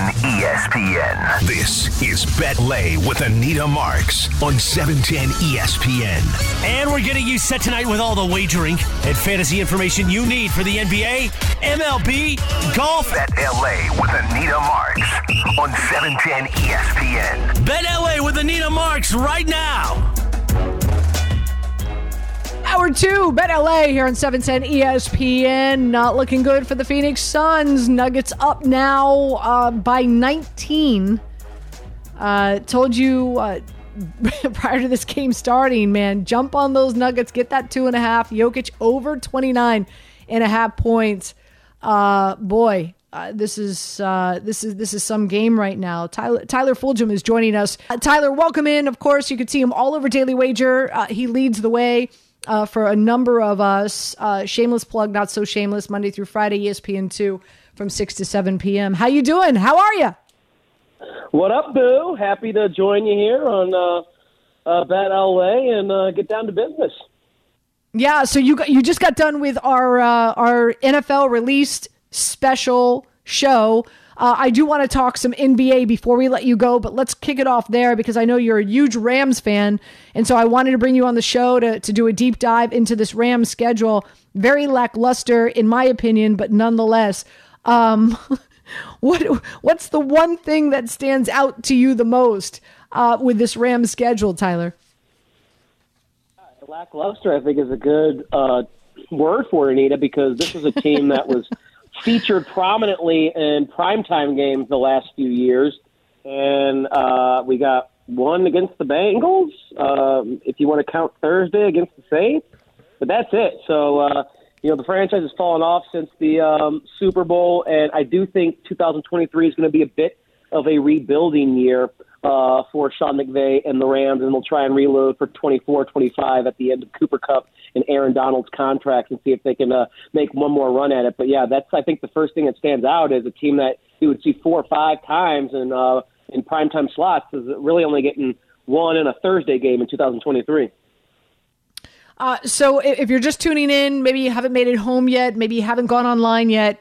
ESPN. This is Bet-Lay with Anita Marks on 710 ESPN. And we're getting you set tonight with all the wagering and fantasy information you need for the NBA, MLB, golf. Bet LA with Anita Marks on 710 ESPN. Bet LA with Anita Marks right now. Hour two, Bet LA here on 710 ESPN. Not looking good for the Phoenix Suns. Nuggets up now uh, by 19. Uh, told you uh, prior to this game starting, man, jump on those Nuggets, get that two and a half. Jokic over 29 and a half points. Uh, boy, uh, this is uh, this is this is some game right now. Tyler Tyler Fulghum is joining us. Uh, Tyler, welcome in. Of course, you could see him all over Daily Wager. Uh, he leads the way uh, for a number of us. Uh, shameless plug, not so shameless. Monday through Friday, ESPN two from six to seven p.m. How you doing? How are you? What up, Boo? Happy to join you here on uh, uh, Bet LA and uh, get down to business. Yeah, so you got, you just got done with our uh, our NFL released special show. Uh, I do want to talk some NBA before we let you go, but let's kick it off there because I know you're a huge Rams fan, and so I wanted to bring you on the show to to do a deep dive into this Rams schedule. Very lackluster, in my opinion, but nonetheless. Um, what what's the one thing that stands out to you the most uh, with this Rams schedule, Tyler? Lackluster, I think, is a good uh, word for it, Anita, because this is a team that was featured prominently in primetime games the last few years. And uh, we got one against the Bengals, um, if you want to count Thursday against the Saints. But that's it. So, uh, you know, the franchise has fallen off since the um, Super Bowl, and I do think 2023 is going to be a bit of a rebuilding year uh, for Sean McVay and the Rams, and they'll try and reload for 24, 25 at the end of Cooper Kupp and Aaron Donald's contracts and see if they can uh, make one more run at it. But yeah, that's I think the first thing that stands out is a team that you would see four or five times in uh, in primetime slots is really only getting one in a Thursday game in 2023. Uh, so if you're just tuning in, maybe you haven't made it home yet, maybe you haven't gone online yet.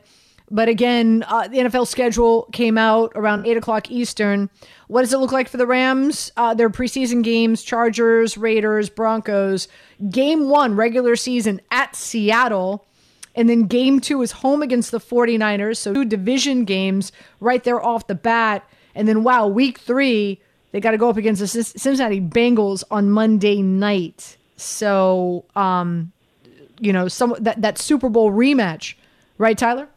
But again, uh, the NFL schedule came out around 8 o'clock Eastern. What does it look like for the Rams? Uh, their preseason games Chargers, Raiders, Broncos. Game one, regular season at Seattle. And then game two is home against the 49ers. So two division games right there off the bat. And then, wow, week three, they got to go up against the Cin- Cincinnati Bengals on Monday night. So, um, you know, some that, that Super Bowl rematch, right, Tyler?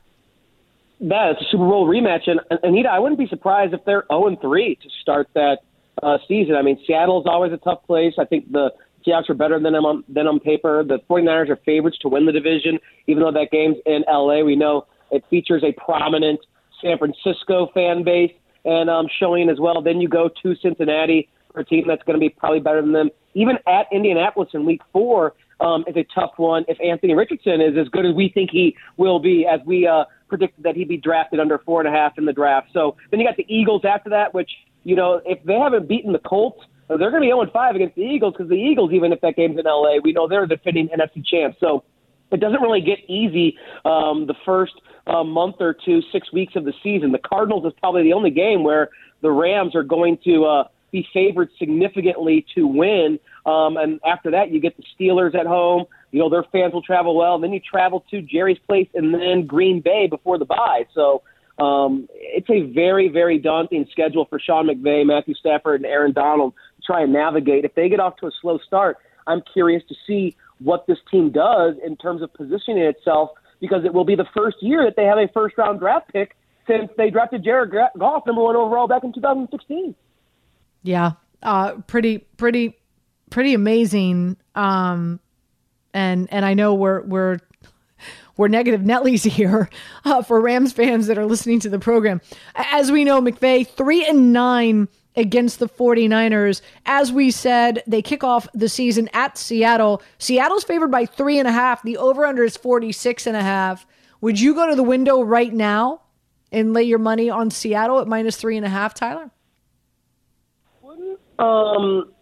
Yeah, it's a Super Bowl rematch, and Anita, I wouldn't be surprised if they're zero and three to start that uh, season. I mean, Seattle's always a tough place. I think the Seahawks are better than them on, than on paper. The 49ers are favorites to win the division, even though that game's in LA. We know it features a prominent San Francisco fan base and um, showing as well. Then you go to Cincinnati for a team that's going to be probably better than them. Even at Indianapolis in Week Four um, is a tough one. If Anthony Richardson is as good as we think he will be, as we uh, predicted that he'd be drafted under four and a half in the draft. So then you got the Eagles after that, which you know if they haven't beaten the Colts, they're going to be 0 5 against the Eagles because the Eagles, even if that game's in LA, we know they're the defending NFC champs. So it doesn't really get easy um, the first uh, month or two, six weeks of the season. The Cardinals is probably the only game where the Rams are going to uh, be favored significantly to win. Um, and after that, you get the Steelers at home. You know, their fans will travel well. And then you travel to Jerry's place and then Green Bay before the bye. So um, it's a very, very daunting schedule for Sean McVay, Matthew Stafford, and Aaron Donald to try and navigate. If they get off to a slow start, I'm curious to see what this team does in terms of positioning itself because it will be the first year that they have a first round draft pick since they drafted Jared Goff number one overall back in 2016. Yeah, uh, pretty, pretty, pretty amazing. Um, and and I know we're we're we're negative Nellies here uh, for Rams fans that are listening to the program. As we know, McVay three and nine against the 49ers. As we said, they kick off the season at Seattle. Seattle's favored by three and a half. The over under is 46 and a half. Would you go to the window right now and lay your money on Seattle at minus three and a half, Tyler? Um,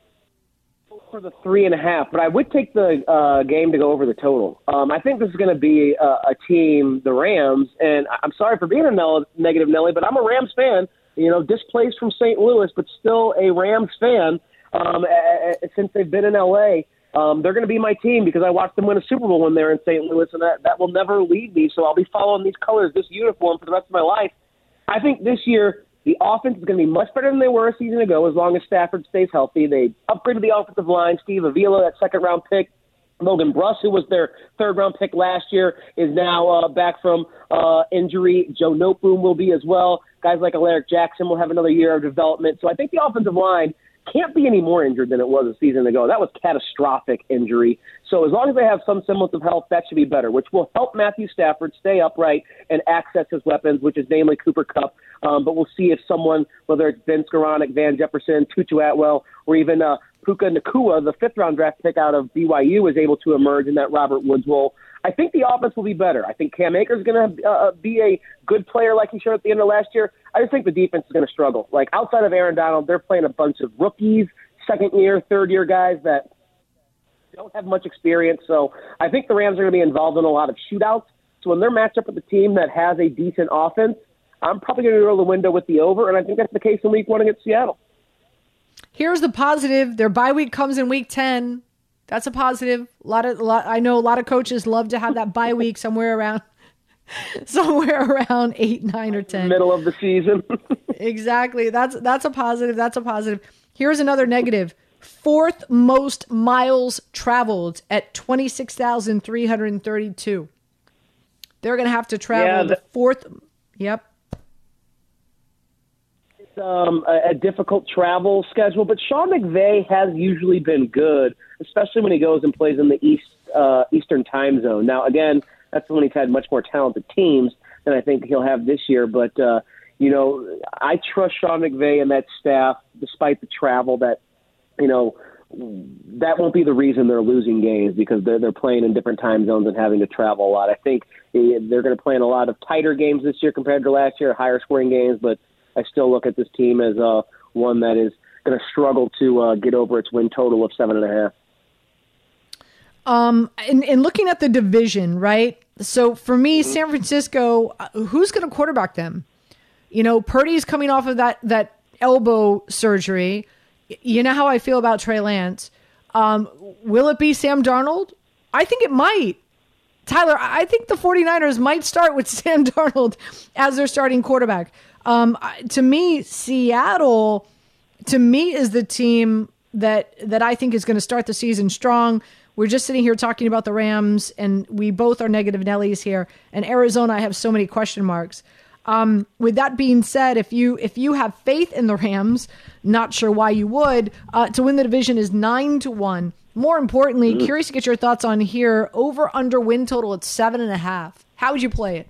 for the three and a half, but I would take the uh, game to go over the total. Um, I think this is going to be a, a team, the Rams, and I'm sorry for being a Nell- negative Nelly, but I'm a Rams fan. You know, displaced from St. Louis, but still a Rams fan um, a- a- since they've been in LA. Um, they're going to be my team because I watched them win a Super Bowl when they're in St. Louis, and that, that will never leave me. So I'll be following these colors, this uniform, for the rest of my life. I think this year the offense is going to be much better than they were a season ago as long as Stafford stays healthy. They upgraded the offensive line. Steve Avila, that second round pick. Logan Bruss, who was their third round pick last year, is now uh, back from uh, injury. Joe Noteboom will be as well. Guys like Alaric Jackson will have another year of development. So I think the offensive line can't be any more injured than it was a season ago. That was catastrophic injury. So as long as they have some semblance of health, that should be better, which will help Matthew Stafford stay upright and access his weapons, which is namely Cooper Kupp. Um, but we'll see if someone, whether it's Ben Skowronek, Van Jefferson, Tutu Atwell, or even uh, Puka Nacua, the fifth round draft pick out of BYU, is able to emerge in that Robert Woods role. I think the offense will be better. I think Cam Akers is going to uh, be a good player like he showed at the end of last year. I just think the defense is going to struggle. Like outside of Aaron Donald, they're playing a bunch of rookies, second year, third year guys that don't have much experience. So I think the Rams are going to be involved in a lot of shootouts. So when they're matched up with a team that has a decent offense, I'm probably going to roll the window with the over, and I think that's the case in Week One against Seattle. Here's the positive. Their bye week comes in week 10. That's a positive. A lot of a lot, I know a lot of coaches love to have that bye week somewhere around somewhere around 8, 9 or 10. Middle of the season. Exactly. That's that's a positive. That's a positive. Here's another negative. Fourth most miles traveled at 26,332. They're going to have to travel Yeah, the- fourth Yep. Um, a, a difficult travel schedule, but Sean McVay has usually been good, especially when he goes and plays in the East uh, Eastern time zone. Now, again, that's when he's had much more talented teams than I think he'll have this year. But uh, you know, I trust Sean McVay and that staff, despite the travel. That you know, that won't be the reason they're losing games because they're they're playing in different time zones and having to travel a lot. I think eh, they're going to play in a lot of tighter games this year compared to last year, higher scoring games. But I still look at this team as uh, one that is going to struggle to uh, get over its win total of seven and a half. Um, and, and looking at the division, right? So for me, San Francisco, uh, who's going to quarterback them? You know, Purdy's coming off of that that elbow surgery. You know how I feel about Trey Lance. Um, will it be Sam Darnold? I think it might. Tyler, I think the 49ers might start with Sam Darnold as their starting quarterback. Um, to me, Seattle, to me, is the team that that I think is going to start the season strong. We're just sitting here talking about the Rams, and we both are negative Nellies here. And Arizona, I have so many question marks. Um, with that being said, if you if you have faith in the Rams, not sure why you would, uh, to win the division is nine to one. More importantly, mm-hmm. curious to get your thoughts on here. Over under win total at seven and a half. How would you play it?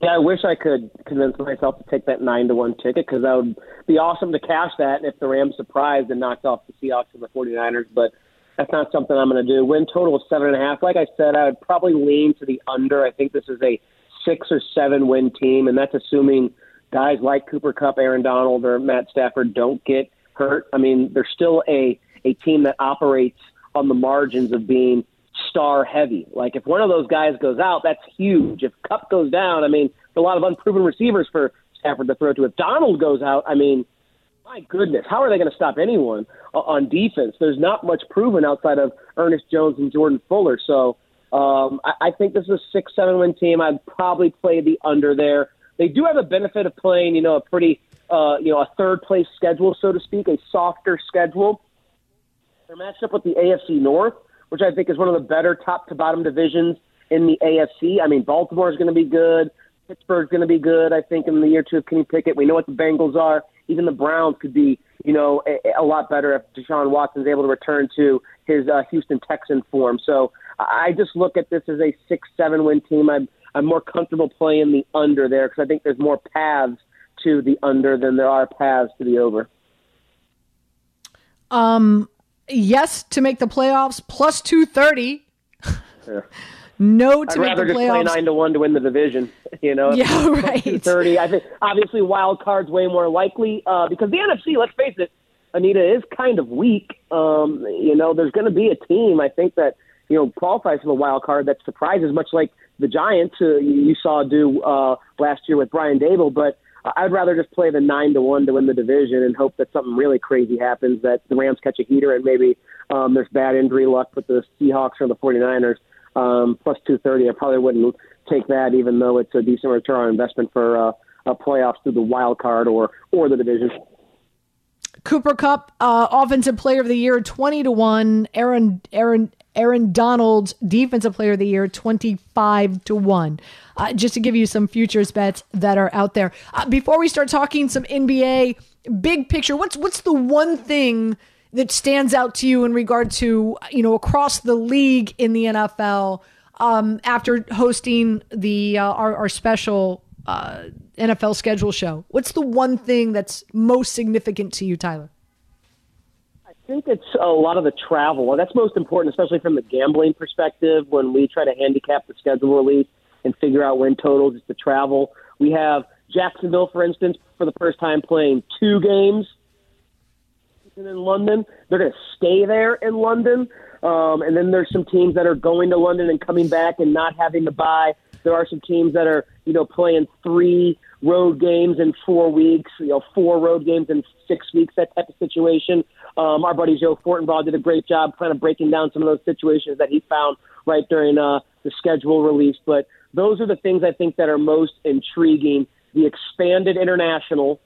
Yeah, I wish I could convince myself to take that nine to one ticket because that would be awesome to cash that if the Rams surprised and knocked off the Seahawks and the 49ers. But that's not something I'm going to do. Win total of seven and a half. Like I said, I would probably lean to the under. I think this is a six or seven win team, and that's assuming guys like Cooper Kupp, Aaron Donald, or Matt Stafford don't get hurt. I mean, they're still a a team that operates on the margins of being star heavy. Like if one of those guys goes out, that's huge. If Kupp goes down, I mean, there's a lot of unproven receivers for Stafford to throw to. If Donald goes out, I mean, my goodness, how are they going to stop anyone on defense? There's not much proven outside of Ernest Jones and Jordan Fuller. So um, I, I think this is a six, seven win team. I'd probably play the under there. They do have a benefit of playing, you know, a pretty, uh, you know, a third place schedule, so to speak, a softer schedule. They're matched up with the AFC North, which I think is one of the better top to bottom divisions in the AFC. I mean, Baltimore is going to be good. Pittsburgh's going to be good, I think, in the year two of Kenny Pickett. We know what the Bengals are. Even the Browns could be, you know, a, a lot better if Deshaun Watson's able to return to his uh, Houston Texan form. So I just look at this as a six, seven win team. I'm I'm more comfortable playing the under there because I think there's more paths to the under than there are paths to the over. Um, yes to make the playoffs plus two thirty. No to I'd make the just play playoffs. nine to one to win the division. You know, Yeah, right. Thirty. I think obviously wild cards way more likely uh, because the NFC. Let's face it, Anita is kind of weak. Um, you know, there's going to be a team I think that you know qualifies for the wild card that surprises, much like the Giants uh, you saw do uh, last year with Brian Daboll. But I'd rather just play the nine to one to win the division and hope that something really crazy happens, that the Rams catch a heater and maybe um, there's bad injury luck with the Seahawks or the 49ers. Um, plus 230, I probably wouldn't take that, even though it's a decent return on investment for uh, a playoffs through the wild card or or the division. Cooper Kupp, uh, offensive player of the year, twenty to one. Aaron Aaron Aaron Donald's defensive player of the year, twenty five to one. Uh, just to give you some futures bets that are out there. Uh, before we start talking some NBA big picture, what's what's the one thing that stands out to you in regard to you know across the league in the NFL um, after hosting the uh, our, our special uh, NFL schedule show? What's the one thing that's most significant to you, Tyler? I think it's a lot of the travel. That's most important, especially from the gambling perspective. When we try to handicap the schedule release and figure out win totals, it's the travel. We have Jacksonville, for instance, for the first time playing two games in London. They're going to stay there in London. Um, and then there's some teams that are going to London and coming back and not having to buy. There are some teams that are, you know, playing three road games in four weeks, you know, four road games in six weeks, that type of situation. Um, our buddy Joe Fortenbaugh did a great job kind of breaking down some of those situations that he found right during uh, the schedule release. But those are the things I think that are most intriguing. The expanded international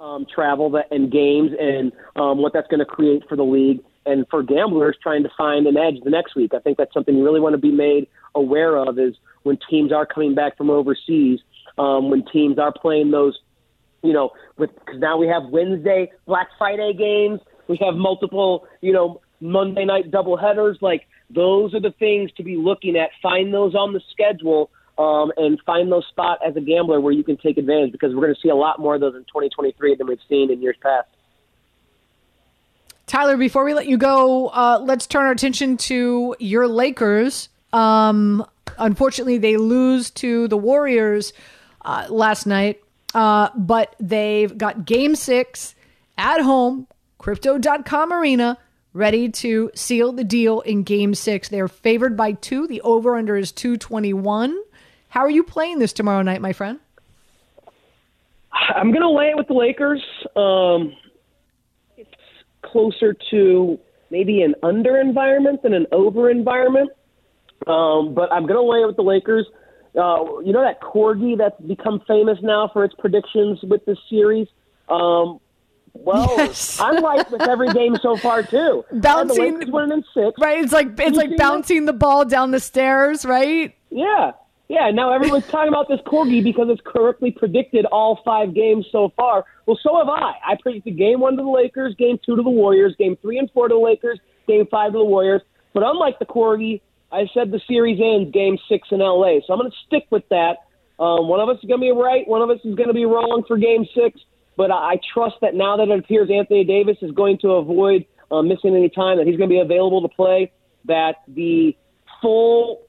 um, travel that, and games and um, what that's going to create for the league and for gamblers trying to find an edge the next week. I think that's something you really want to be made aware of is when teams are coming back from overseas, um, when teams are playing those, you know, with because now we have Wednesday Black Friday games, we have multiple, you know, Monday night double headers. Like those are the things to be looking at. Find those on the schedule um, and find those spots as a gambler where you can take advantage because we're going to see a lot more of those in 2023 than we've seen in years past. Tyler, before we let you go, uh, let's turn our attention to your Lakers. Um, unfortunately, they lose to the Warriors uh, last night, uh, but they've got game six at home, crypto.com arena, ready to seal the deal in game six. They're favored by two. The over under is 221. How are you playing this tomorrow night, my friend? I'm going to lay it with the Lakers. Um, closer to maybe an under environment than an over environment. Um, but I'm going to lay it with the Lakers. Uh, you know that corgi that's become famous now for its predictions with this series. Um, well, yes. I'm like with every game so far too. Bouncing, winning in six. Right, it's like it's like bouncing that? the ball down the stairs, right? Yeah, yeah, now everyone's talking about this corgi because it's correctly predicted all five games so far. Well, so have I. I predicted game one to the Lakers, game two to the Warriors, game three and four to the Lakers, game five to the Warriors. But unlike the corgi, I said the series ends game six in LA. So I'm going to stick with that. Um, one of us is going to be right, one of us is going to be wrong for game six. But I trust that now that it appears Anthony Davis is going to avoid uh, missing any time, that he's going to be available to play, that the full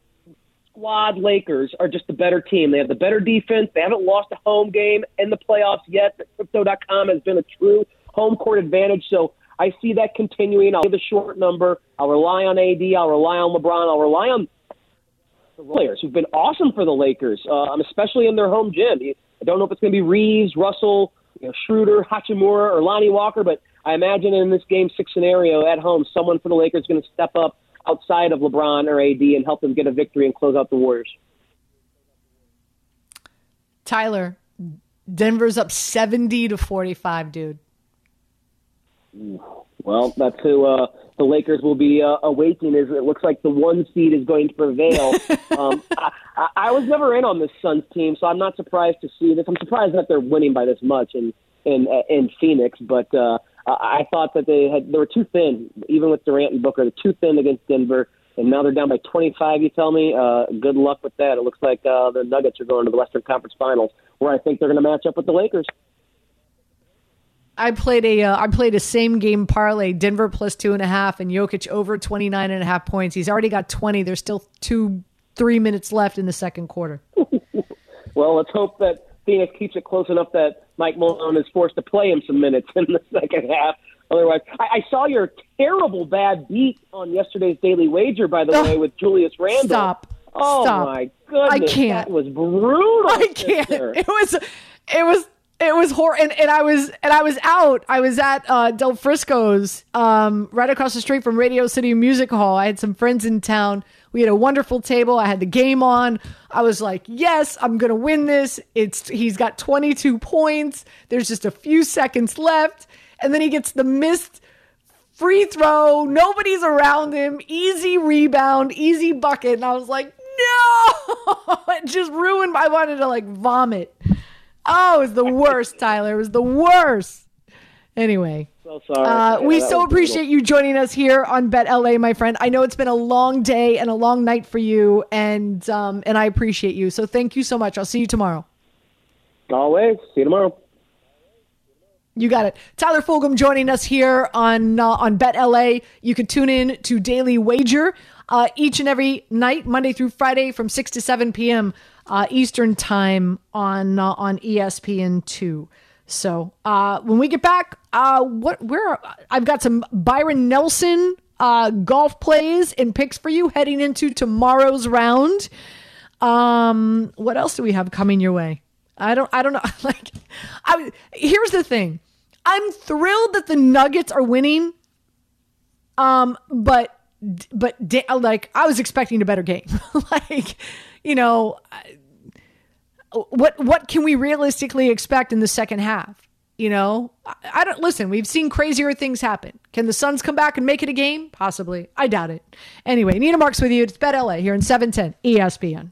squad Lakers are just a better team. They have the better defense. They haven't lost a home game in the playoffs yet. But Crypto.com has been a true home court advantage. So I see that continuing. I'll give a short number. I'll rely on AD. I'll rely on LeBron. I'll rely on the players who've been awesome for the Lakers, um, especially in their home gym. I don't know if it's going to be Reaves, Russell, you know, Schroeder, Hachimura, or Lonnie Walker, but I imagine in this game six scenario at home, someone for the Lakers is going to step up outside of LeBron or AD and help them get a victory and close out the Warriors. Tyler, Denver's up 70 to 45, dude. Well, that's who uh, the Lakers will be uh, awaiting. Is it looks like the one seed is going to prevail. um, I, I was never in on this Suns team, so I'm not surprised to see this. I'm surprised that they're winning by this much in in in Phoenix, but uh, I thought that they had they were too thin, even with Durant and Booker. They're too thin against Denver, and now they're down by 25. You tell me. Uh, good luck with that. It looks like uh, the Nuggets are going to the Western Conference Finals, where I think they're going to match up with the Lakers. I played a uh, I played a same game parlay Denver plus two and a half and Jokic over 29 and a half points. He's already got 20. There's still two three minutes left in the second quarter. well, let's hope that Phoenix keeps it close enough that Mike Malone is forced to play him some minutes in the second half. otherwise. I, I saw your terrible bad beat on yesterday's Daily Wager, by the Oh. way, with Julius Randle. Stop. Oh Stop. my goodness, I can't. That was brutal. I can't. sister. It was, it was, it was horrible. And, and I was, and I was out. I was at uh, Del Frisco's, um, right across the street from Radio City Music Hall. I had some friends in town. We had a wonderful table. I had the game on. I was like, yes, I'm gonna win this. It's he's got 22 points. There's just a few seconds left, and then he gets the missed free throw. Nobody's around him. Easy rebound, easy bucket. And I was like, no, it just ruined. I wanted to like vomit. Oh, it was the worst, Tyler. It was the worst. Anyway, So sorry. uh, Yeah, we so appreciate you joining us here on Bet LA, my friend. I know it's been a long day and a long night for you, and um, and I appreciate you. So thank you so much. I'll see you tomorrow. Always. See you tomorrow. You got it. Tyler Fulghum joining us here on uh, on Bet LA. You can tune in to Daily Wager uh, each and every night, Monday through Friday, from six to seven p.m. Uh, Eastern time on uh, on ESPN two. So uh, when we get back, uh, what where I've got some Byron Nelson uh, golf plays and picks for you heading into tomorrow's round. Um, what else do we have coming your way? I don't, I don't know. Like, I here's the thing. I'm thrilled that the Nuggets are winning. Um, but, but like, I was expecting a better game. like, you know, what what can we realistically expect in the second half? You know, I, I don't listen. We've seen crazier things happen. Can the Suns come back and make it a game? Possibly. I doubt it. Anyway, Nina Marks with you. It's Bet LA here in 710 ESPN.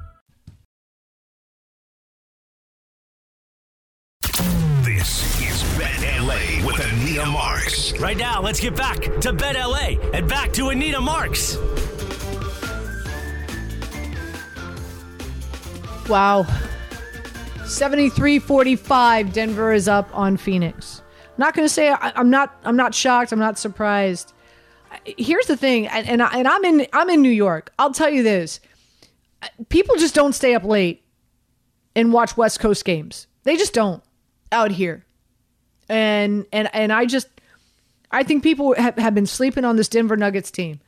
Right now, let's get back to Bet LA and back to Anita Marks. Wow. 73-45 Denver is up on Phoenix. I'm not going to say I, I'm not I'm not shocked, I'm not surprised. Here's the thing and and, I, and I'm in I'm in New York. I'll tell you this. People just don't stay up late and watch West Coast games. They just don't out here. And and and I just I think people have, have been sleeping on this Denver Nuggets team.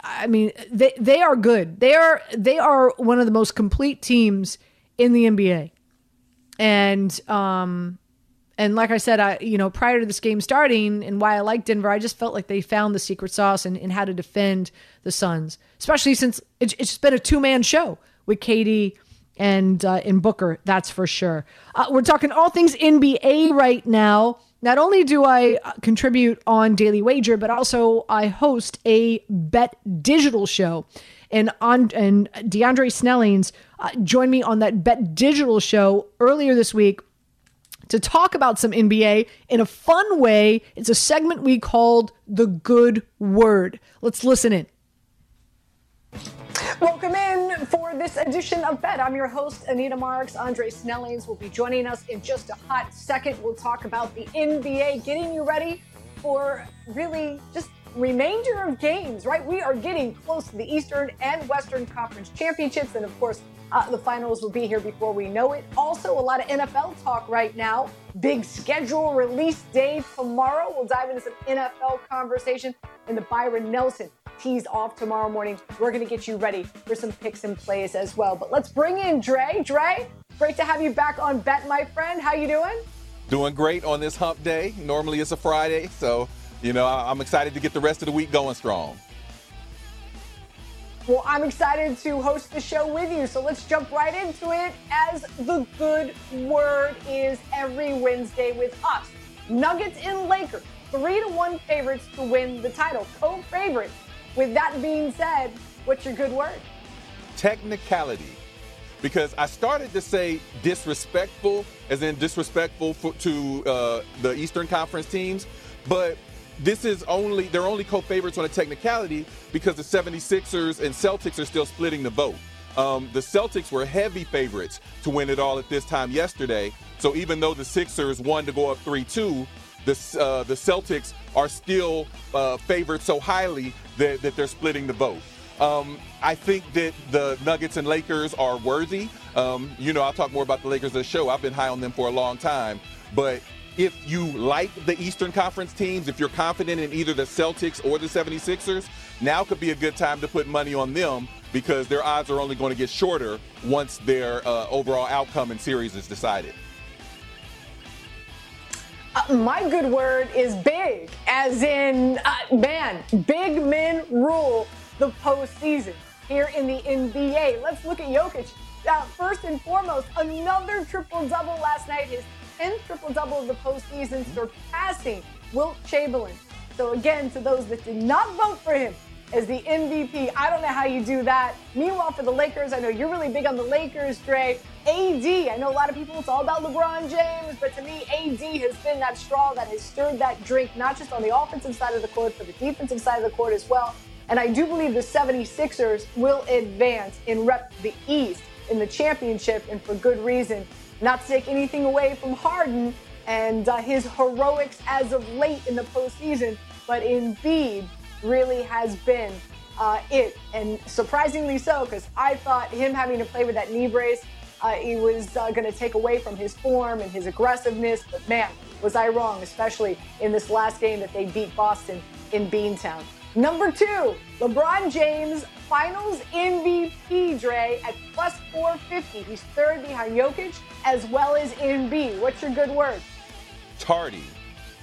I mean, they they are good. They are they are one of the most complete teams in the NBA. And um and like I said, I you know, prior to this game starting and why I like Denver, I just felt like they found the secret sauce and, how to defend the Suns, especially since it, it's just been a two man show with KD and uh, Booker, that's for sure. Uh, we're talking all things NBA right now. Not only do I uh, contribute on Daily Wager, but also I host a Bet Digital show. And on and DeAndre Snellings uh, joined me on that Bet Digital show earlier this week to talk about some NBA in a fun way. It's a segment we called The Good Word. Let's listen in. Welcome in for this edition of Bet. I'm your host, Anita Marks. Andre Snellings will be joining us in just a hot second. We'll talk about the NBA, getting you ready for really just remainder of games, right? We are getting close to the Eastern and Western Conference Championships. And of course, uh, the finals will be here before we know it. Also, a lot of NFL talk right now. Big schedule release day tomorrow. We'll dive into some NFL conversation and the Byron Nelson tees off tomorrow morning. We're going to get you ready for some picks and plays as well. But let's bring in Dre. Dre, great to have you back on Bet, my friend. How you doing? Doing great on this hump day. Normally it's a Friday, so you know I'm excited to get the rest of the week going strong. Well, I'm excited to host the show with you. So let's jump right into it as the good word is every Wednesday with us. Nuggets and Lakers, three to one favorites to win the title, co favorites. With that being said, what's your good word? Technicality, because I started to say disrespectful, as in disrespectful for, to uh, the Eastern Conference teams, but this is only they're only co-favorites on a technicality because the 76ers and Celtics are still splitting the vote. Um, the Celtics were heavy favorites to win it all at this time yesterday. So even though the Sixers won to go up 3-2, the uh, the Celtics are still uh, favored so highly that, that they're splitting the vote. Um, I think that the Nuggets and Lakers are worthy. Um, you know, I'll talk more about the Lakers of the show. I've been high on them for a long time. But if you like the Eastern Conference teams, if you're confident in either the Celtics or the 76ers, now could be a good time to put money on them because their odds are only going to get shorter once their uh, overall outcome in series is decided. Uh, my good word is big, as in, uh, man, big men rule the postseason here in the NBA. Let's look at Jokic. Uh, first and foremost, another triple double last night, his 10th triple double of the postseason, surpassing Wilt Chamberlain. So, again, to those that did not vote for him as the MVP, I don't know how you do that. Meanwhile, for the Lakers, I know you're really big on the Lakers, Dre. AD, I know a lot of people, it's all about LeBron James, but to me, AD has been that straw that has stirred that drink, not just on the offensive side of the court, but the defensive side of the court as well. And I do believe the 76ers will advance and rep the East in the championship, and for good reason. Not to take anything away from Harden and uh, his heroics as of late in the postseason, but Embiid really has been uh, it, and surprisingly so, because I thought him having to play with that knee brace, uh, he was uh, going to take away from his form and his aggressiveness. But man, was I wrong, especially in this last game that they beat Boston in Beantown. Number two, LeBron James, Finals MVP, Dre, at plus 450. He's third behind Jokic as well as Embiid. What's your good word? Tardy.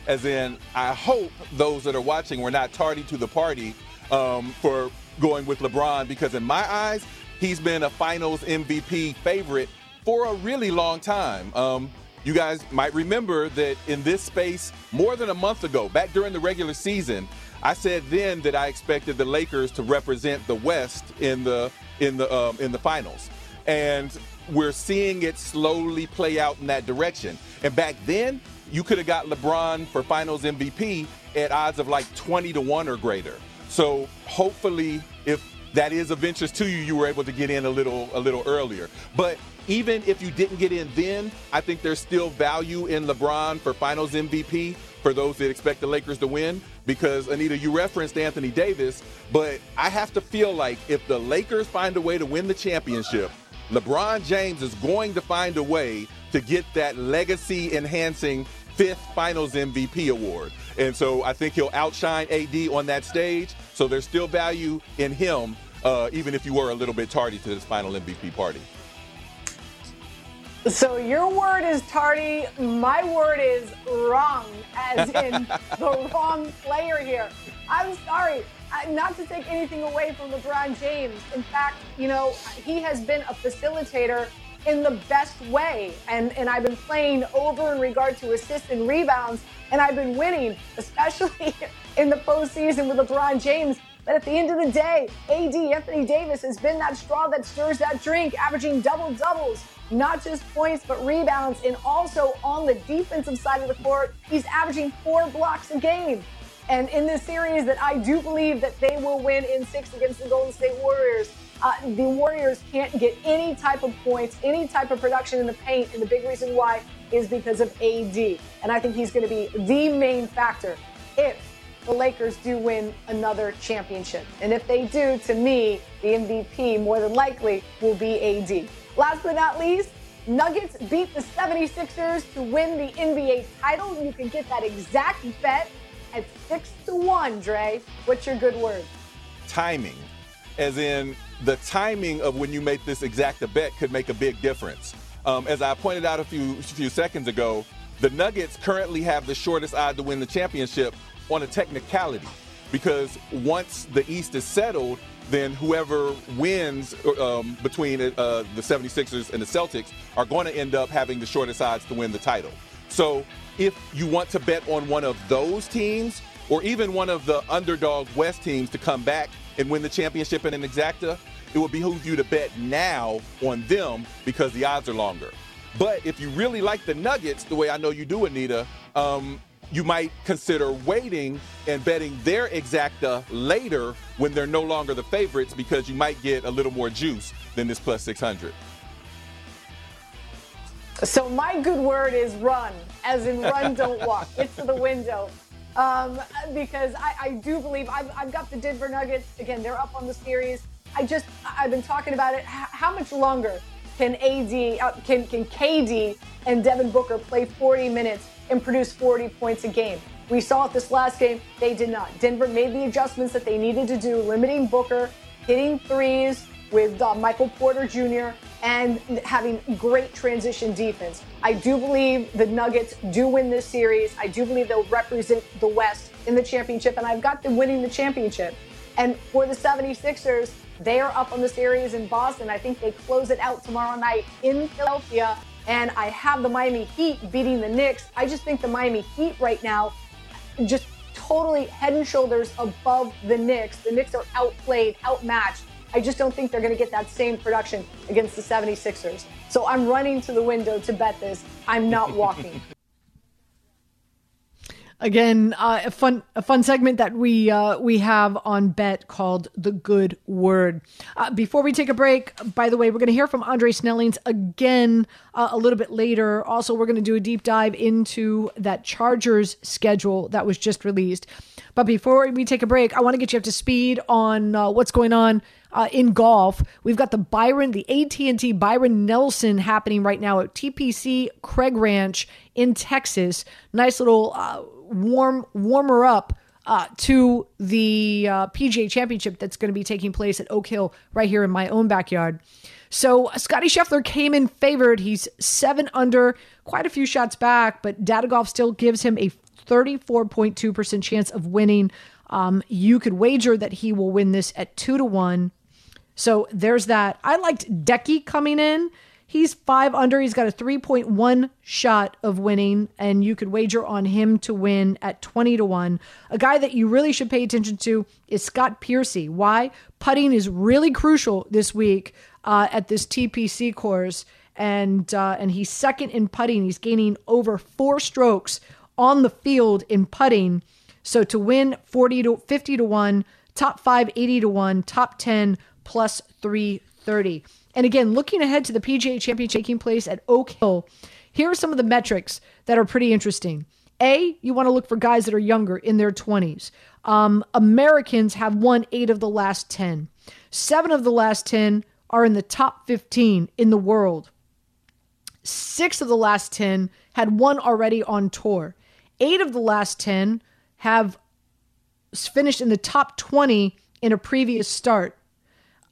As in, I hope those that are watching were not tardy to the party um, for going with LeBron because, in my eyes, he's been a finals MVP favorite for a really long time. Um, you guys might remember that in this space, more than a month ago, back during the regular season, I said then that I expected the Lakers to represent the West in the in the um, in the finals, and we're seeing it slowly play out in that direction. And back then, you could have got LeBron for Finals MVP at odds of like 20 to one or greater. So hopefully, if that is of interest to you, you were able to get in a little a little earlier. But even if you didn't get in then, I think there's still value in LeBron for Finals MVP for those that expect the Lakers to win. Because Anita, you referenced Anthony Davis, but I have to feel like if the Lakers find a way to win the championship, LeBron James is going to find a way to get that legacy enhancing fifth finals MVP award. And so I think he'll outshine AD on that stage. So there's still value in him, uh, even if you were a little bit tardy to this final MVP party. So your word is tardy. My word is wrong, as in the wrong player here. I'm sorry, not to take anything away from LeBron James. In fact, you know, he has been a facilitator in the best way. And, and I've been playing over in regard to assists and rebounds, and I've been winning, especially in the postseason with LeBron James. But at the end of the day, AD, Anthony Davis, has been that straw that stirs that drink, averaging double doubles not just points, but rebounds. And also on the defensive side of the court, he's averaging four blocks a game. And in this series that I do believe that they will win in six against the Golden State Warriors, uh, the Warriors can't get any type of points, any type of production in the paint. And the big reason why is because of AD. And I think he's going to be the main factor if the Lakers do win another championship. And if they do, to me, the MVP more than likely will be AD. Last but not least, Nuggets beat the 76ers to win the NBA title. You can get that exact bet at 6 to 1, Dre. What's your good word? Timing. As in, the timing of when you make this exact bet could make a big difference. Um, as I pointed out a few, few seconds ago, the Nuggets currently have the shortest odd to win the championship on a technicality because once the East is settled, then whoever wins um, between uh, the 76ers and the Celtics are going to end up having the shortest odds to win the title. So if you want to bet on one of those teams, or even one of the underdog West teams to come back and win the championship in an exacta, it would behoove you to bet now on them because the odds are longer. But if you really like the Nuggets, the way I know you do, Anita, um, you might consider waiting and betting their exacta later when they're no longer the favorites because you might get a little more juice than this plus 600. So my good word is run, as in run, don't walk. Get to the window. Um, because I, I, do believe I've, I've, got the Denver Nuggets. Again, they're up on the series. I just, I've been talking about it. How much longer can AD, uh, can, can KD and Devin Booker play 40 minutes and produce 40 points a game? We saw it this last game. They did not. Denver made the adjustments that they needed to do, limiting Booker, hitting threes with uh, Michael Porter Jr and having great transition defense. I do believe the Nuggets do win this series. I do believe they'll represent the West in the championship, and I've got them winning the championship. And for the 76ers, they are up on the series in Boston. I think they close it out tomorrow night in Philadelphia. And I have the Miami Heat beating the Knicks. I just think the Miami Heat right now just totally head and shoulders above the Knicks. The Knicks are outplayed, outmatched. I just don't think they're going to get that same production against the 76ers. So I'm running to the window to bet this. I'm not walking. Again, uh, a fun a fun segment that we uh, we have on Bet called the Good Word. Uh, before we take a break, by the way, we're going to hear from Andre Snellings again uh, a little bit later. Also, we're going to do a deep dive into that Chargers schedule that was just released. But before we take a break, I want to get you up to speed on uh, what's going on uh, in golf. We've got the Byron, the AT&T Byron Nelson happening right now at TPC Craig Ranch in Texas. Nice little uh, warm warmer up uh, to the uh, PGA Championship that's going to be taking place at Oak Hill right here in my own backyard. So Scotty Scheffler came in favored. He's seven under, quite a few shots back, but Data Golf still gives him a 34.2% chance of winning. Um, you could wager that he will win this at two to one. So there's that. I liked Decky coming in. He's five under. He's got a 3.1 shot of winning, and you could wager on him to win at 20 to 1. A guy that you really should pay attention to is Scott Piercy. Why? Putting is really crucial this week uh, at this TPC course, and, uh, and he's second in putting. He's gaining over four strokes on the field in putting. So to win 40 to 50 to 1, top 5 80 to 1, top 10 plus 330. And again, looking ahead to the PGA Championship taking place at Oak Hill, here are some of the metrics that are pretty interesting. A, you want to look for guys that are younger in their 20s. Um, Americans have won eight of the last 10. Seven of the last 10 are in the top 15 in the world. Six of the last 10 had one already on tour. Eight of the last 10 have finished in the top 20 in a previous start.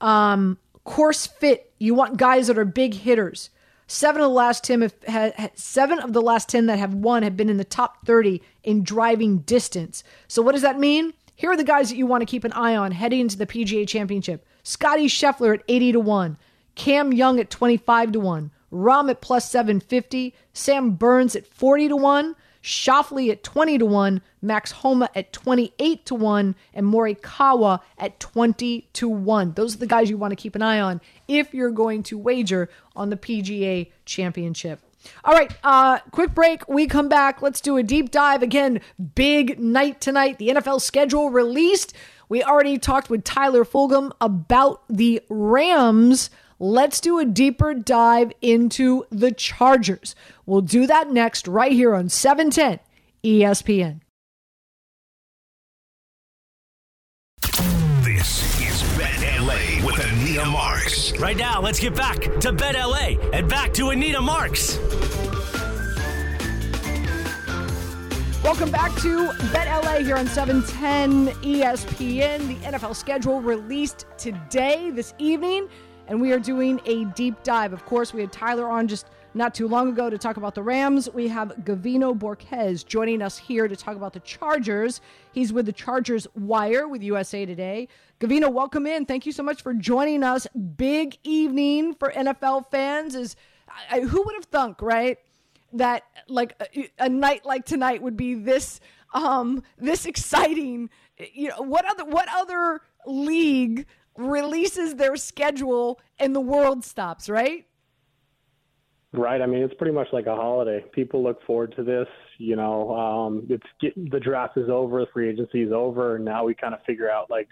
Um, course fit, you want guys that are big hitters. Seven of the last ten have, seven of the last ten that have won have been in the top thirty in driving distance. So what does that mean? Here are the guys that you want to keep an eye on heading into the PGA Championship: Scotty Scheffler at eighty to one, Cam Young at twenty five to one, Rahm at plus seven fifty, Sam Burns at forty to one, Schauffele at 20 to 1, Max Homa at 28 to 1, and Morikawa at 20 to 1. Those are the guys you want to keep an eye on if you're going to wager on the PGA Championship. All right, uh, quick break. We come back. Let's do a deep dive. Again, big night tonight. The NFL schedule released. We already talked with Tyler Fulghum about the Rams let's do a deeper dive into the Chargers. We'll do that next, right here on 710 ESPN. This is Bet LA with Anita Marks. Right now, let's get back to Bet LA and back to Anita Marks. Welcome back to Bet LA here on 710 ESPN. The NFL schedule released today, this evening and we are doing a deep dive. Of course, we had Tyler on just not too long ago to talk about the Rams. We have Gavino Borquez joining us here to talk about the Chargers. He's with the Chargers Wire with USA Today. Gavino, welcome in. Thank you so much for joining us. Big evening for NFL fans. Is I, who would have thunk, right? That like a, a night like tonight would be this um this exciting. You know what other what other league releases their schedule and the world stops, right? Right. I mean, it's pretty much like a holiday. People look forward to this. You know, um, it's get, the draft is over, the free agency is over, and now we kind of figure out like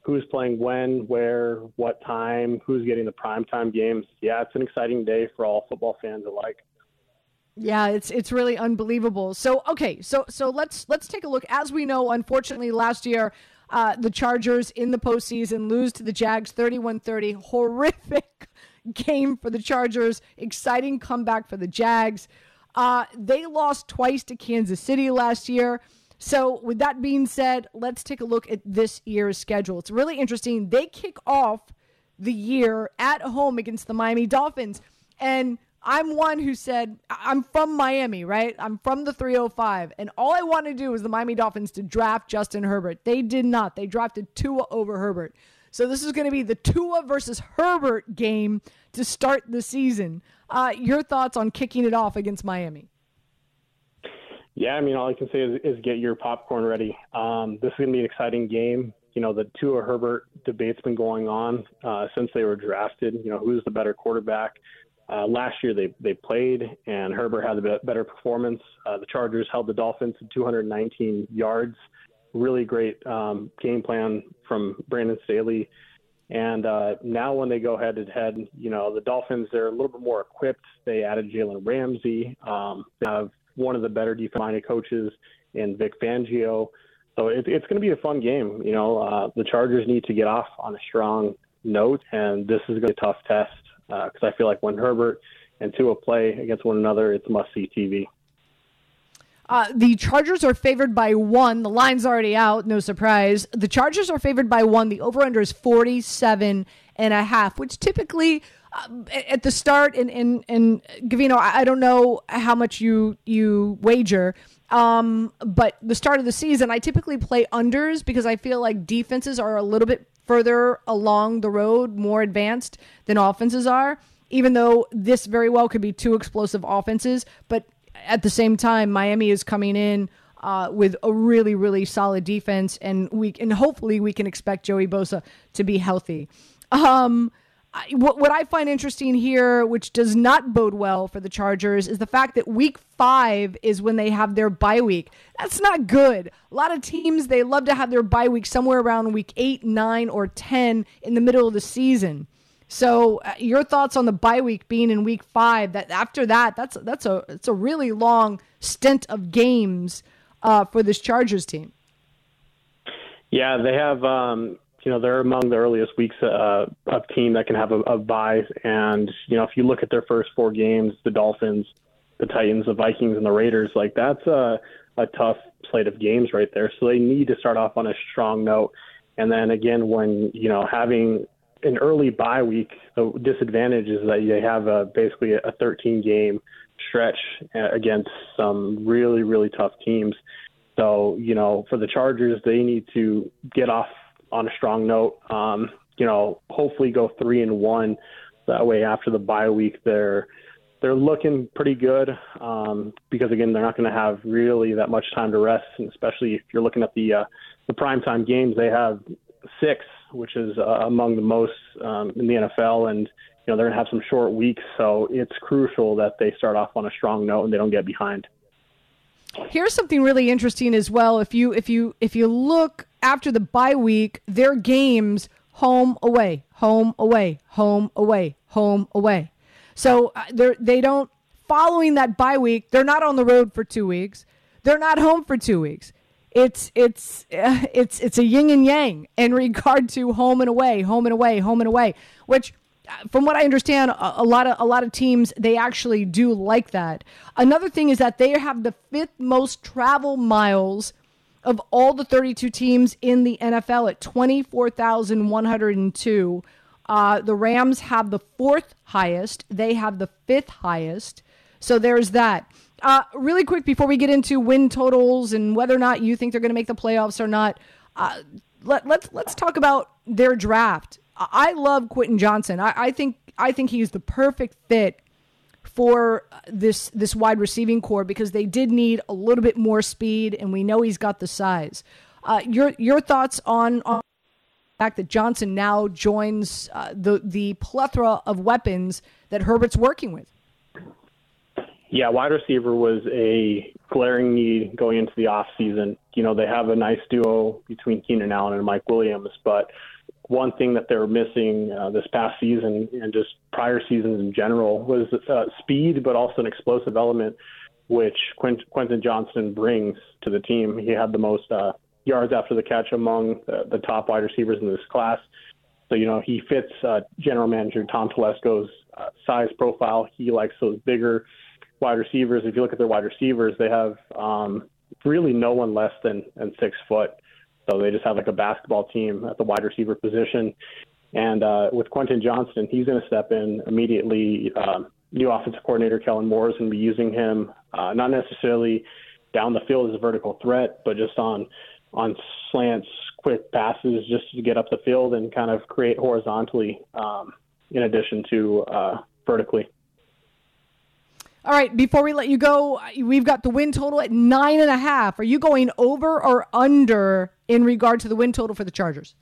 who's playing when, where, what time, who's getting the prime time games. Yeah, it's an exciting day for all football fans alike. Yeah, it's it's really unbelievable. So okay, so so let's let's take a look. As we know, unfortunately, last year uh, the Chargers in the postseason lose to the Jags 31-30. Horrific game for the Chargers. Exciting comeback for the Jags. Uh, they lost twice to Kansas City last year. So, with that being said, let's take a look at this year's schedule. It's really interesting. They kick off the year at home against the Miami Dolphins. And I'm one who said, I'm from Miami, right? I'm from the 305. And all I wanted to do was the Miami Dolphins to draft Justin Herbert. They did not. They drafted Tua over Herbert. So this is going to be the Tua versus Herbert game to start the season. Uh, your thoughts on kicking it off against Miami? Yeah, I mean, all I can say is, is get your popcorn ready. Um, this is going to be an exciting game. You know, the Tua Herbert debate's been going on uh, since they were drafted. You know, who's the better quarterback? Uh, last year they they played and Herbert had a better performance. Uh, the Chargers held the Dolphins to 219 yards. Really great um, game plan from Brandon Staley. And uh, now when they go head to head, you know the Dolphins they're a little bit more equipped. They added Jalen Ramsey. Um, they have one of the better defensive coaches in Vic Fangio. So it, it's going to be a fun game. You know, uh, the Chargers need to get off on a strong note, and this is going to be a tough test because uh, I feel like when Herbert and Tua play against one another, it's must see TV. Uh, the Chargers are favored by one. The line's already out, no surprise. The Chargers are favored by one. The over under is 47 and a half, which typically at the start, and, and, and Gavino, I don't know how much you, you wager. Um, but the start of the season, I typically play unders because I feel like defenses are a little bit further along the road, more advanced than offenses are, even though this very well could be two explosive offenses. But at the same time, Miami is coming in uh, with a really, really solid defense, and we and hopefully we can expect Joey Bosa to be healthy. Um, I, what, what I find interesting here, which does not bode well for the Chargers, is the fact that week five is when they have their bye week. That's not good. A lot of teams, they love to have their bye week somewhere around week eight, nine, or 10 in the middle of the season. So, uh, your thoughts on the bye week being in week five? That after that, that's that's a it's a really long stint of games uh, for this Chargers team. Yeah, they have um, you know they're among the earliest weeks uh, of team that can have a, a bye. And you know if you look at their first four games, the Dolphins, the Titans, the Vikings, and the Raiders, like that's a a tough slate of games right there. So they need to start off on a strong note. And then again, when you know having an early bye week, the disadvantage is that they have a, basically a 13 game stretch uh, against some really really tough teams. So you know for the Chargers, they need to get off on a strong note. Um, you know, hopefully go three and one. That way, after the bye week, they're they're looking pretty good um, because again, they're not going to have really that much time to rest, and especially if you're looking at the uh, the primetime games, they have six, which is uh, among the most um, in the NFL, and you know they're going to have some short weeks, so it's crucial that they start off on a strong note and they don't get behind. Here's something really interesting as well. If you if you if you look after the bye week, their games home away, home away, home away, home away. So uh, they they don't following that bye week. They're not on the road for two weeks. They're not home for two weeks. It's it's uh, it's it's a yin and yang in regard to home and away, home and away, home and away. Which, uh, from what I understand, a, a lot of a lot of teams they actually do like that. Another thing is that they have the fifth most travel miles of all the 32 teams in the NFL at 24,102. Uh, the Rams have the fourth highest. They have the fifth highest. So there's that. Uh, really quick before we get into win totals and whether or not you think they're going to make the playoffs or not, uh, let, let's let's talk about their draft. I love Quentin Johnston. I, I think I think he's the perfect fit for this this wide receiving core because they did need a little bit more speed, and we know he's got the size. Uh, your your thoughts on, on the fact that Johnston now joins uh, the the plethora of weapons that Herbert's working with? Yeah, wide receiver was a glaring need going into the off season. You know, they have a nice duo between Keenan Allen and Mike Williams, but one thing that they were missing uh, this past season and just prior seasons in general was uh, speed, but also an explosive element, which Quint- Quentin Johnston brings to the team. He had the most uh, yards after the catch among the, the top wide receivers in this class. So, you know, he fits uh, general manager Tom Telesco's uh, size profile. He likes those bigger wide receivers. If you look at their wide receivers, they have um, really no one less than, than six foot. So they just have like a basketball team at the wide receiver position. And uh, with Quentin Johnston, he's going to step in immediately. Um, new offensive coordinator Kellen Moore is going to be using him uh, not necessarily down the field as a vertical threat, but just on on slants, quick passes, just to get up the field and kind of create horizontally, um, in addition to uh, vertically. All right, before we let you go, we've got the win total at nine and a half. Are you going over or under in regard to the win total for the Chargers?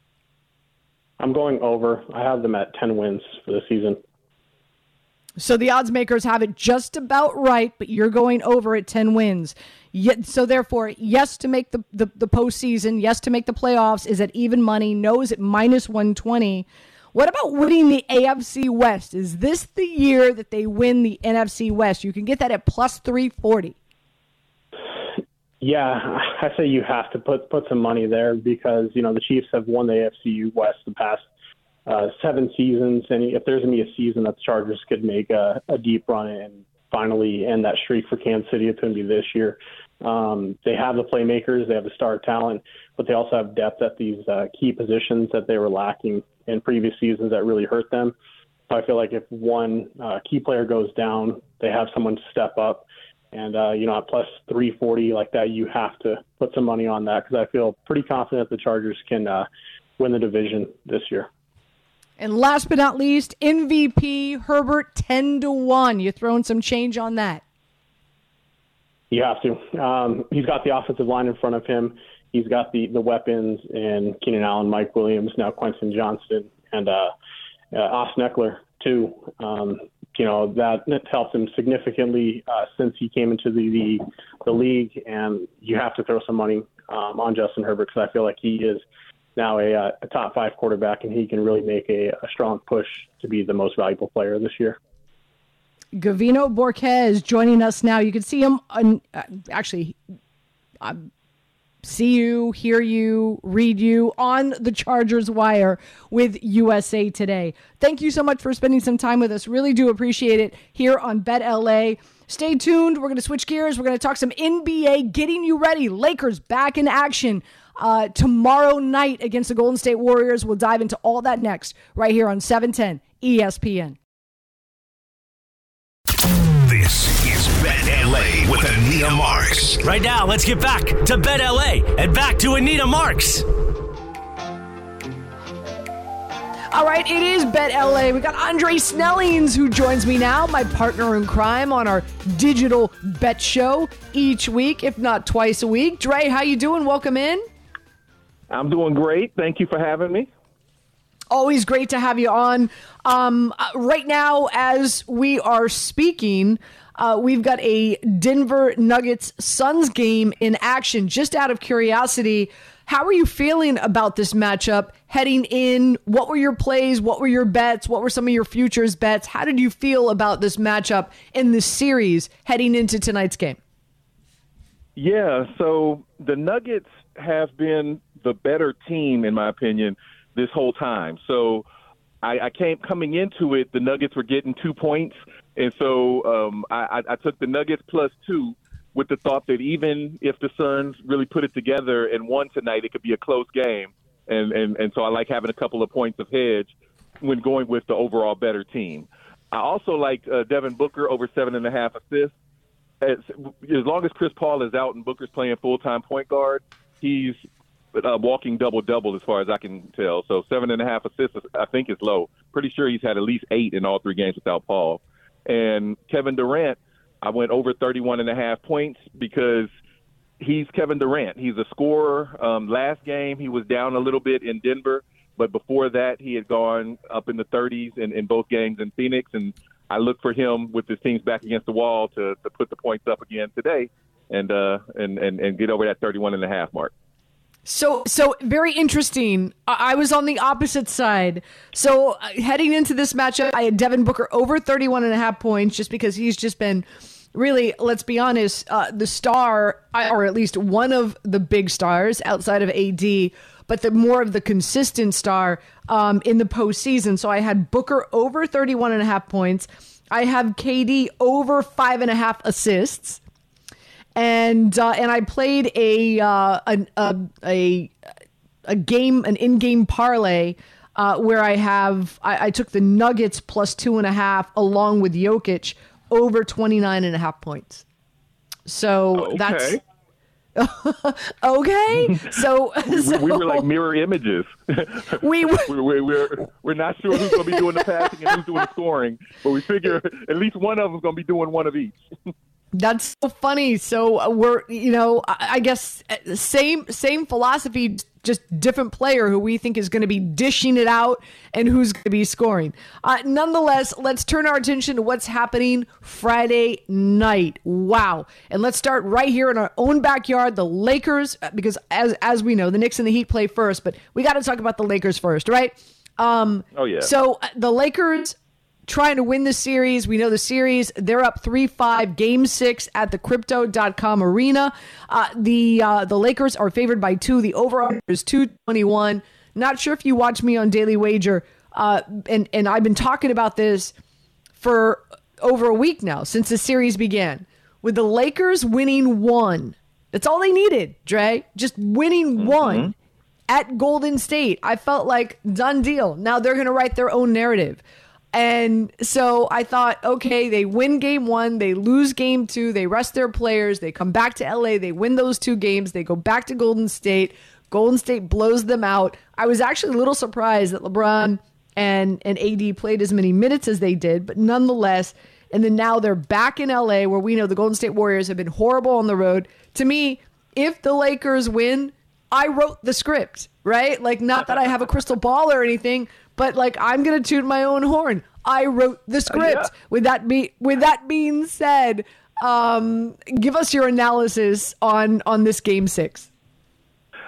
I'm going over. I have them at 10 wins for the season. So the odds makers have it just about right, but you're going over at 10 wins. Yet, so therefore, yes to make the, the, the postseason, yes to make the playoffs is at even money, no is at minus 120. What about winning the AFC West? Is this the year that they win the NFC West? You can get that at plus 340. Yeah, I say you have to put put some money there because you know the Chiefs have won the AFC West the past uh, seven seasons, and if there's be a season that the Chargers could make a, a deep run and finally end that streak for Kansas City, it's going to be this year. Um, they have the playmakers, they have the star talent, but they also have depth at these uh, key positions that they were lacking in previous seasons that really hurt them. So I feel like if one uh, key player goes down, they have someone step up. And, uh, you know, at plus 340 like that, you have to put some money on that because I feel pretty confident the Chargers can uh, win the division this year. And last but not least, MVP Herbert 10 to 1. You throwing some change on that? You have to. Um, he's got the offensive line in front of him. He's got the, the weapons in Keenan Allen, Mike Williams, now Quentin Johnston, and uh, uh, Austin Ekeler, too. Um, you know, that, helped him significantly uh, since he came into the, the, the league. And you have to throw some money um, on Justin Herbert because I feel like he is now a, uh, a top five quarterback and he can really make a, a strong push to be the most valuable player this year. Gavino Borquez joining us now. You can see him on, uh, actually um, see you, hear you, read you on the Chargers Wire with USA Today. Thank you so much for spending some time with us. Really do appreciate it here on Bet LA. Stay tuned. We're going to switch gears. We're going to talk some NBA, getting you ready. Lakers back in action uh, tomorrow night against the Golden State Warriors. We'll dive into all that next right here on 710 ESPN. With Anita Marks. Right now, let's get back to Bet LA and back to Anita Marks. All right, it is Bet LA. We got Andre Snellings who joins me now, my partner in crime on our digital bet show each week, if not twice a week. Dre, how you doing? Welcome in. I'm doing great. Thank you for having me. Always great to have you on. Um, uh, right now, as we are speaking, uh, we've got a Denver Nuggets Suns game in action. Just out of curiosity, how are you feeling about this matchup heading in? What were your plays? What were your bets? What were some of your futures bets? How did you feel about this matchup in this series heading into tonight's game? Yeah, so the Nuggets have been the better team, in my opinion, this whole time. So I, I came coming into it, the Nuggets were getting two points, and so um, I, I took the Nuggets plus two with the thought that even if the Suns really put it together and won tonight, it could be a close game. And, and, and so I like having a couple of points of hedge when going with the overall better team. I also like uh, Devin Booker over seven and a half assists. As, as long as Chris Paul is out and Booker's playing full time point guard, he's uh, walking double double as far as I can tell. So seven and a half assists, I think, is low. Pretty sure he's had at least eight in all three games without Paul. And Kevin Durant, I went over 31 and a half points because he's Kevin Durant. He's a scorer. Um, last game, he was down a little bit in Denver, but before that, he had gone up in the 30s in, in both games in Phoenix. And I look for him with his teams back against the wall to, to put the points up again today and, uh, and, and, and get over that 31 and a half mark. So, so very interesting. I was on the opposite side. So, uh, heading into this matchup, I had Devin Booker over 31 and a half points just because he's just been really, let's be honest, uh, the star, or at least one of the big stars outside of AD, but the more of the consistent star um, in the postseason. So, I had Booker over 31 and a half points. I have KD over five and a half assists and uh, and I played a, uh, a a a game an in game parlay uh, where I have I, I, took the Nuggets plus two and a half along with Jokic over 29 and a half points. So okay. that's okay. So, we, so we, were like mirror images. we were, we're, we're, we're not sure who's going to be doing the passing and who's doing the scoring, but we figure at least one of them's going to be doing one of each. That's so funny. So uh, we're, you know, I guess uh, same same philosophy, just different player who we think is going to be dishing it out and who's going to be scoring. Uh, nonetheless, let's turn our attention to what's happening Friday night. Wow! And let's start right here in our own backyard. The Lakers, uh, because as as we know, the Knicks and the Heat play first, but we got to talk about the Lakers first, right? Um, Oh, yeah. So the Lakers trying to win the series. We know the series, they're up 3 5, game six at the crypto.com arena. Uh, the uh, the Lakers are favored by two. The over is 221. Not sure if you watch me on Daily Wager, uh, and, and I've been talking about this for over a week now since the series began. With the Lakers winning one, that's all they needed, Dre. Just winning one at Golden State. I felt like done deal. Now they're going to write their own narrative. And so I thought, okay, they win game one, they lose game two, they rest their players, they come back to LA, they win those two games, they go back to Golden State. Golden State blows them out. I was actually a little surprised that LeBron and, and AD played as many minutes as they did, but nonetheless, and then now they're back in LA where we know the Golden State Warriors have been horrible on the road. To me, if the Lakers win, I wrote the script, right? Like, not that I have a crystal ball or anything, but like I'm gonna tune my own horn. I wrote the script. yeah. With that be with that being said, um, give us your analysis on on this game six.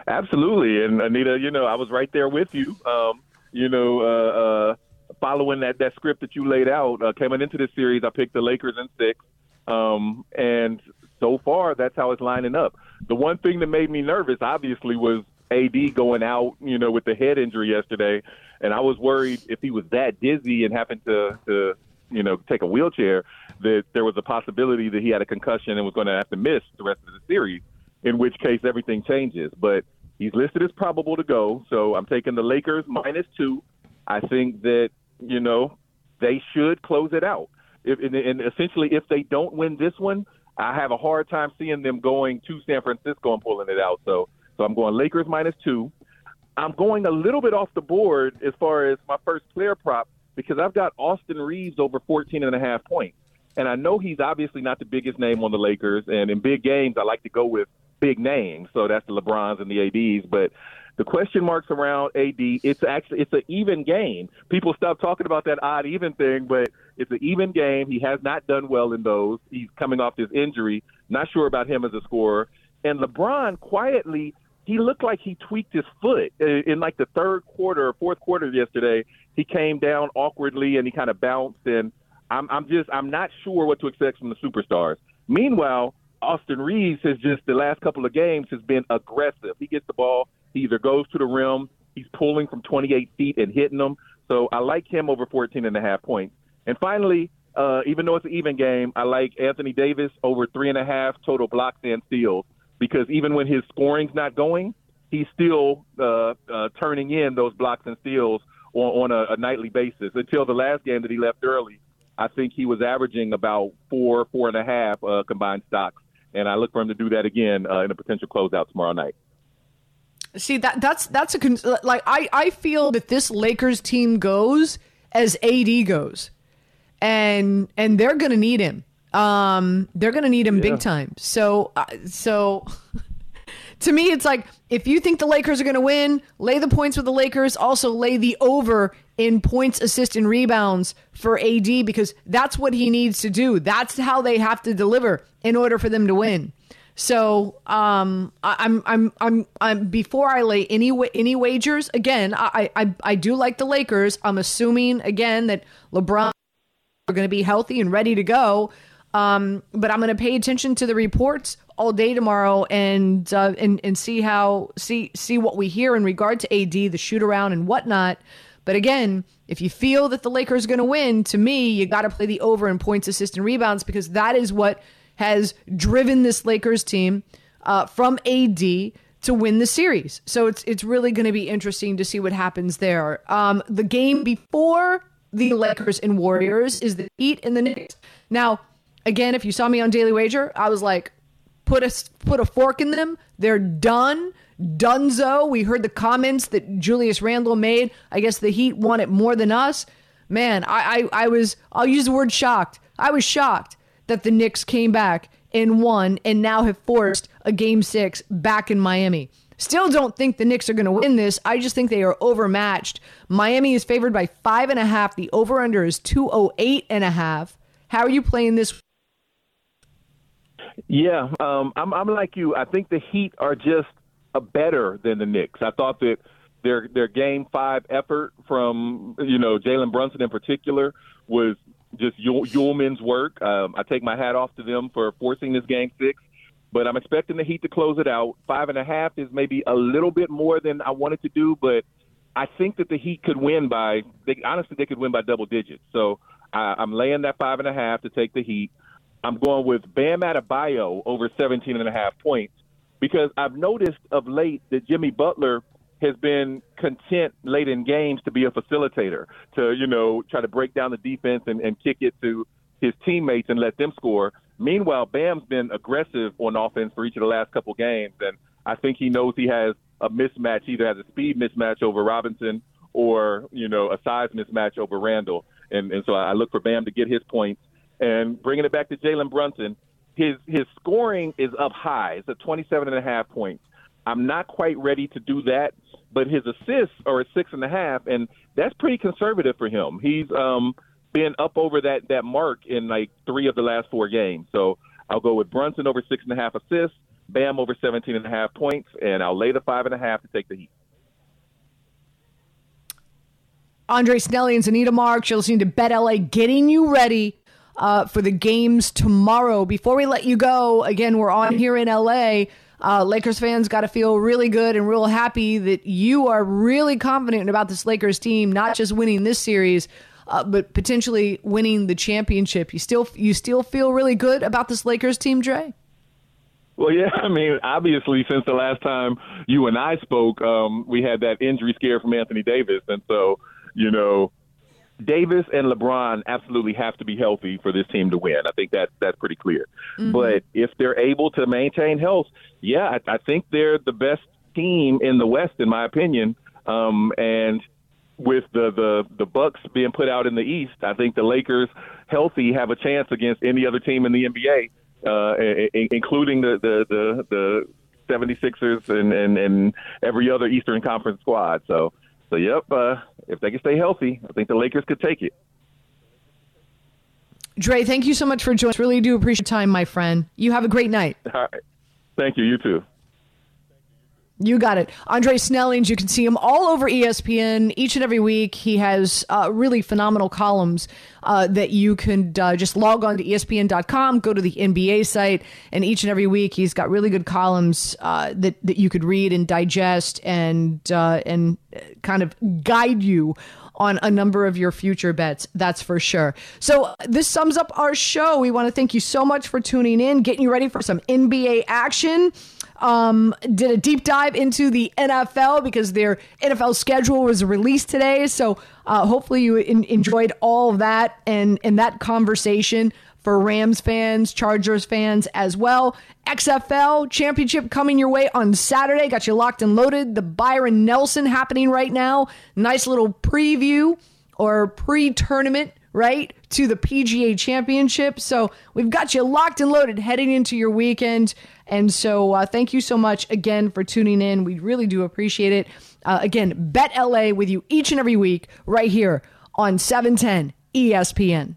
Absolutely, and Anita, you know, I was right there with you. Um, you know, uh, uh, following that that script that you laid out, uh, coming into this series, I picked the Lakers in six, um, and so far that's how it's lining up. The one thing that made me nervous, obviously, was AD going out, you know, with the head injury yesterday, and I was worried if he was that dizzy and happened to to you know take a wheelchair that there was a possibility that he had a concussion and was going to have to miss the rest of the series. In which case, everything changes. But he's listed as probable to go, so I'm taking the Lakers minus two. I think that you know they should close it out. If, and, and essentially, if they don't win this one, I have a hard time seeing them going to San Francisco and pulling it out. So, so I'm going Lakers minus two. I'm going a little bit off the board as far as my first player prop because I've got Austin Reaves over 14 and a half points. And I know he's obviously not the biggest name on the Lakers. And in big games, I like to go with big names. So that's the LeBrons and the ADs. But the question marks around AD, it's actually it's an even game. People stop talking about that odd even thing, but it's an even game. He has not done well in those. He's coming off this injury. Not sure about him as a scorer. And LeBron quietly, he looked like he tweaked his foot in, in like the third quarter or fourth quarter yesterday. He came down awkwardly and he kind of bounced. And I'm, I'm just I'm not sure what to expect from the superstars. Meanwhile, Austin Reaves has just the last couple of games has been aggressive. He gets the ball, he either goes to the rim, he's pulling from 28 feet and hitting them. So I like him over 14 and a half points. And finally, uh, even though it's an even game, I like Anthony Davis over three and a half total blocks and steals because even when his scoring's not going, he's still uh, uh, turning in those blocks and steals on, on a, a nightly basis. Until the last game that he left early, I think he was averaging about four, four and a half uh, combined stocks. And I look for him to do that again uh, in a potential closeout tomorrow night. See that that's that's a con- like I I feel that this Lakers team goes as AD goes, and and they're gonna need him. Um, they're gonna need him Yeah. big time. So uh, so. to me, it's like if you think the Lakers are going to win, lay the points with the Lakers. Also, lay the over in points, assists, and rebounds for AD because that's what he needs to do. That's how they have to deliver in order for them to win. So, um, I, I'm, I'm, I'm, I'm. Before I lay any any wagers, again, I, I, I do like the Lakers. I'm assuming again that LeBron are going to be healthy and ready to go. Um, but I'm going to pay attention to the reports all day tomorrow and uh, and and see how see see what we hear in regard to AD, the shoot around and whatnot. But again, if you feel that the Lakers are going to win, to me, you got to play the over in points, assists, and rebounds because that is what has driven this Lakers team uh, from AD to win the series. So it's it's really going to be interesting to see what happens there. Um, the game before the Lakers and Warriors is the Heat and the Knicks. Now, again, if you saw me on Daily Wager, I was like, put a put a fork in them. They're done. Dunzo. We heard the comments that Julius Randle made. I guess the Heat want it more than us. Man, I, I, I was, I'll use the word shocked. I was shocked that the Knicks came back and won and now have forced a game six back in Miami. Still don't think the Knicks are going to win this. I just think they are overmatched. Miami is favored by five and a half. The over under is 208 and a half. How are you playing this Yeah, um, I'm, I'm like you. I think the Heat are just a better than the Knicks. I thought that their their game five effort from you know Jalen Brunson in particular was just Ullman's work. Um, I take my hat off to them for forcing this game six, but I'm expecting the Heat to close it out. Five and a half is maybe a little bit more than I wanted to do, but I think that the Heat could win by. They, honestly, they could win by double digits. So I, I'm laying that five and a half to take the Heat. I'm going with Bam Adebayo over 17 and a half points because I've noticed of late that Jimmy Butler has been content late in games to be a facilitator, to, you know, try to break down the defense and, and kick it to his teammates and let them score. Meanwhile, Bam's been aggressive on offense for each of the last couple games, and I think he knows he has a mismatch, either has a speed mismatch over Robinson or, you know, a size mismatch over Randle. And, and so I look for Bam to get his points and bringing it back to Jalen Brunson, his his scoring is up high. It's at 27 and a half points. I'm not quite ready to do that, but his assists are at six and a half, and that's pretty conservative for him. He's um, been up over that that mark in like three of the last four games. So I'll go with Brunson over six and a half assists, Bam over 17 and a half points, and I'll lay the five and a half to take the Heat. Andre Snelly and Anita Marks, you're listening to Bet LA, getting you ready uh, for the games tomorrow. Before we let you go, again, we're on here in LA. Uh, Lakers fans got to feel really good and real happy that you are really confident about this Lakers team, not just winning this series, uh, but potentially winning the championship. You still you still feel really good about this Lakers team, Dre? Well, yeah, I mean, obviously, since the last time you and I spoke, um, we had that injury scare from Anthony Davis, and so you know, Davis and LeBron absolutely have to be healthy for this team to win. I think that that's pretty clear. Mm-hmm. But if they're able to maintain health, yeah, I, I think they're the best team in the West, in my opinion. Um, and with the, the the Bucks being put out in the East, I think the Lakers healthy have a chance against any other team in the NBA, uh, including the the the, the 76ers and, and and every other Eastern Conference squad. So so, yep, uh, if they can stay healthy, I think the Lakers could take it. Dre, thank you so much for joining us. Really do appreciate your time, my friend. You have a great night. All right. Thank you. You too. You got it. Andre Snellings, you can see him all over ESPN each and every week. He has uh, really phenomenal columns uh, that you can uh, just log on to ESPN.com, go to the NBA site, and each and every week he's got really good columns uh, that, that you could read and digest and, uh, and kind of guide you on a number of your future bets. That's for sure. So, this sums up our show. We want to thank you so much for tuning in, getting you ready for some NBA action um, did a deep dive into the NFL because their NFL schedule was released today. So uh, hopefully you in- enjoyed all of that and, and that conversation for Rams fans, Chargers fans as well. XFL championship coming your way on Saturday. Got you locked and loaded. The Byron Nelson happening right now. Nice little preview or pre tournament right, to the PGA Championship. So we've got you locked and loaded heading into your weekend. And so uh, thank you so much again for tuning in. We really do appreciate it. Uh, again, Bet LA with you each and every week right here on 710 ESPN.